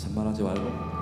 잔말하지 말고.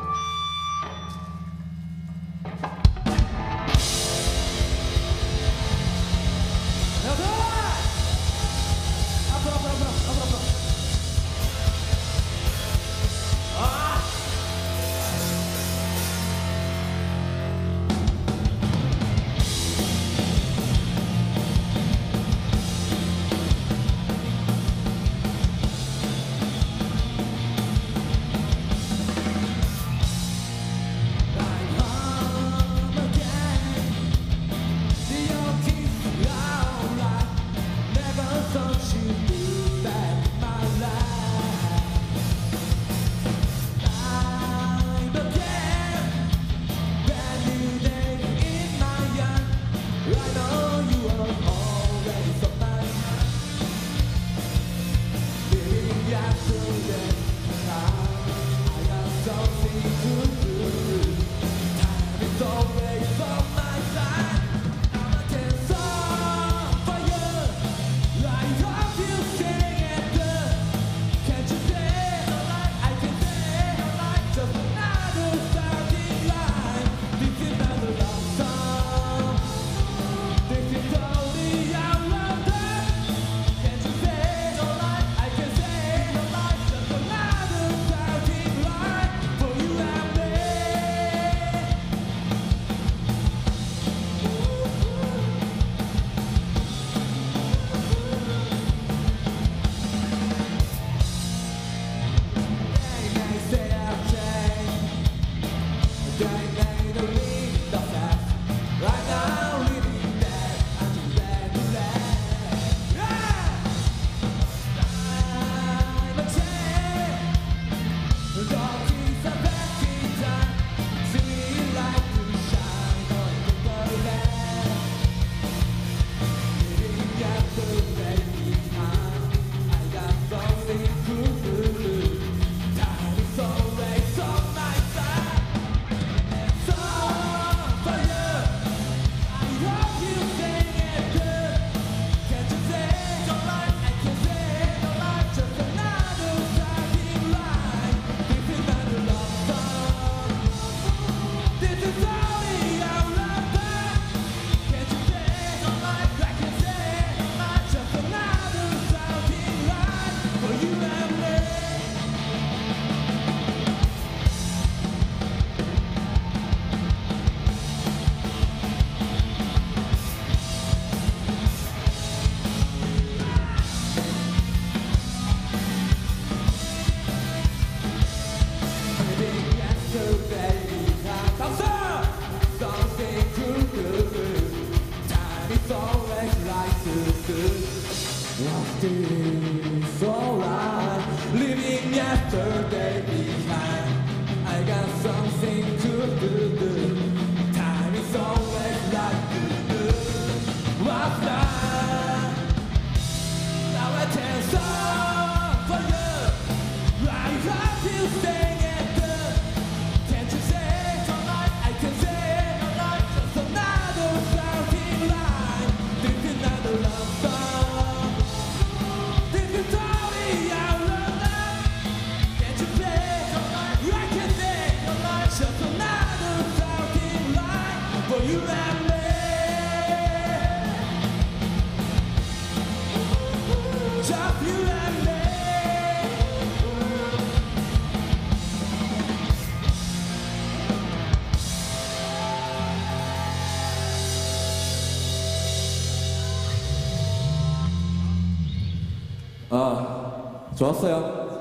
아, 좋았어요.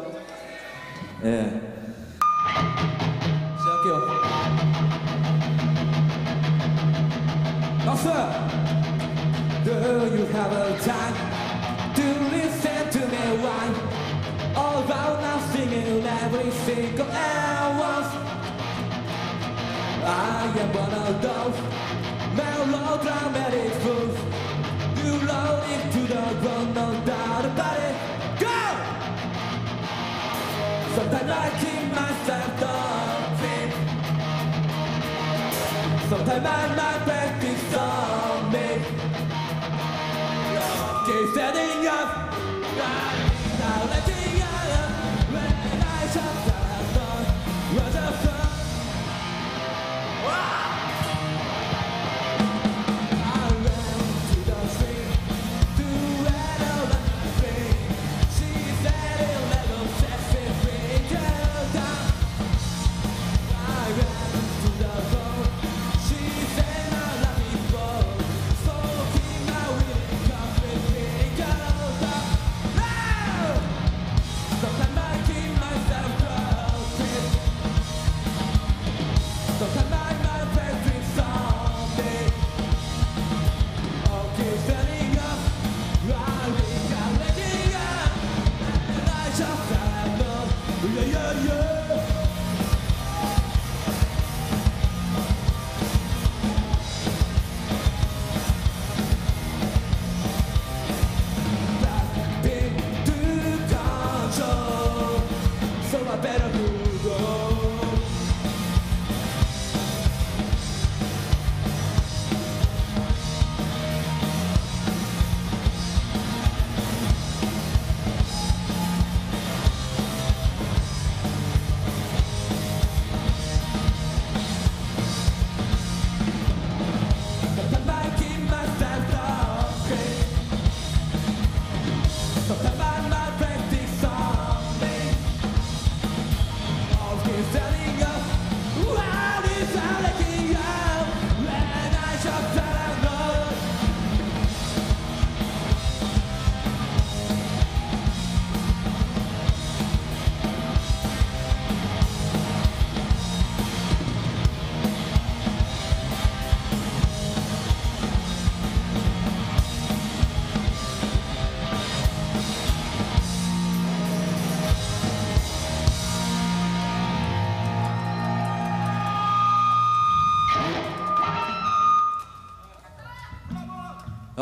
예. 시작할게요. 박수! Do you have a time to listen to me whine all about nothing in every single hour? I am one of those melodramatic fools. You load into the ground, no doubt Sometimes I might practice on. Keep setting up.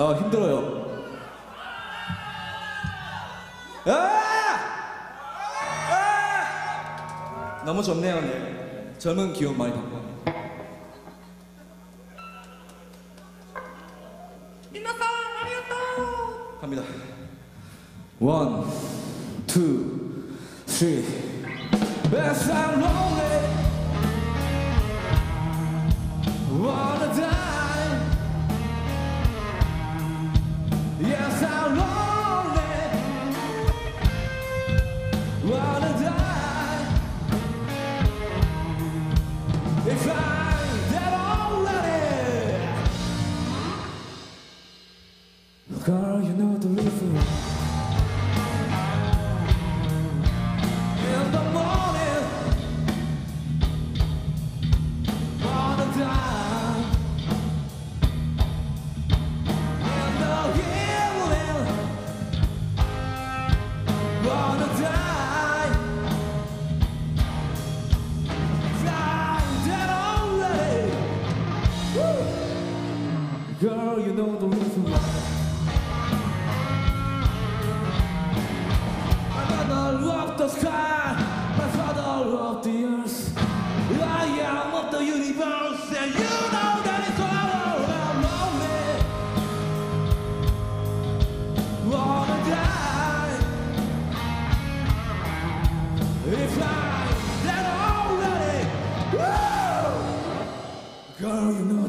아 힘들어요. 아! 아! 너무 젊네요, 네. 젊은 기운 많이 받고. 갑니다. 원, 투, 쓰리. Best I'm. now you know.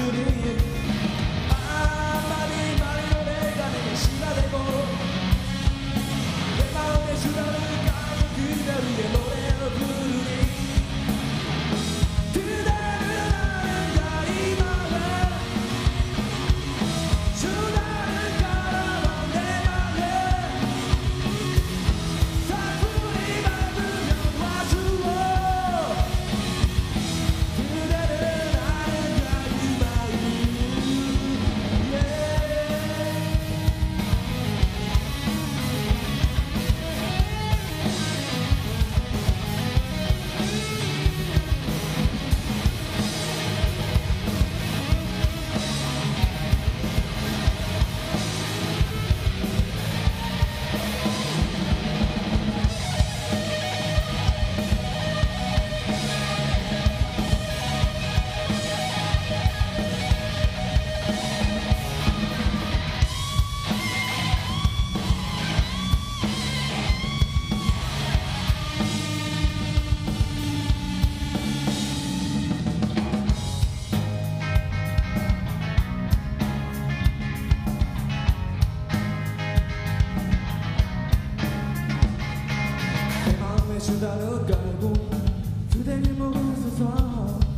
to do you. 수다를 깔고 그대를 먹으면서.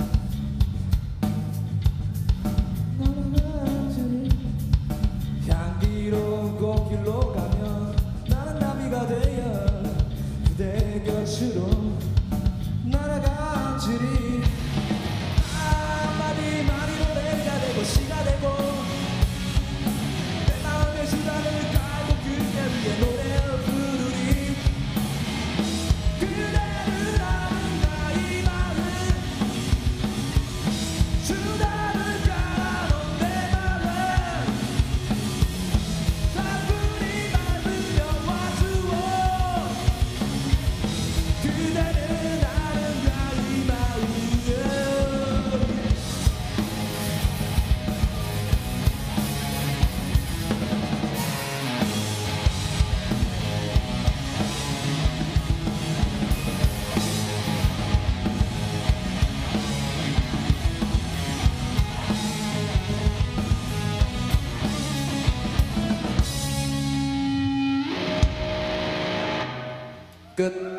tuyết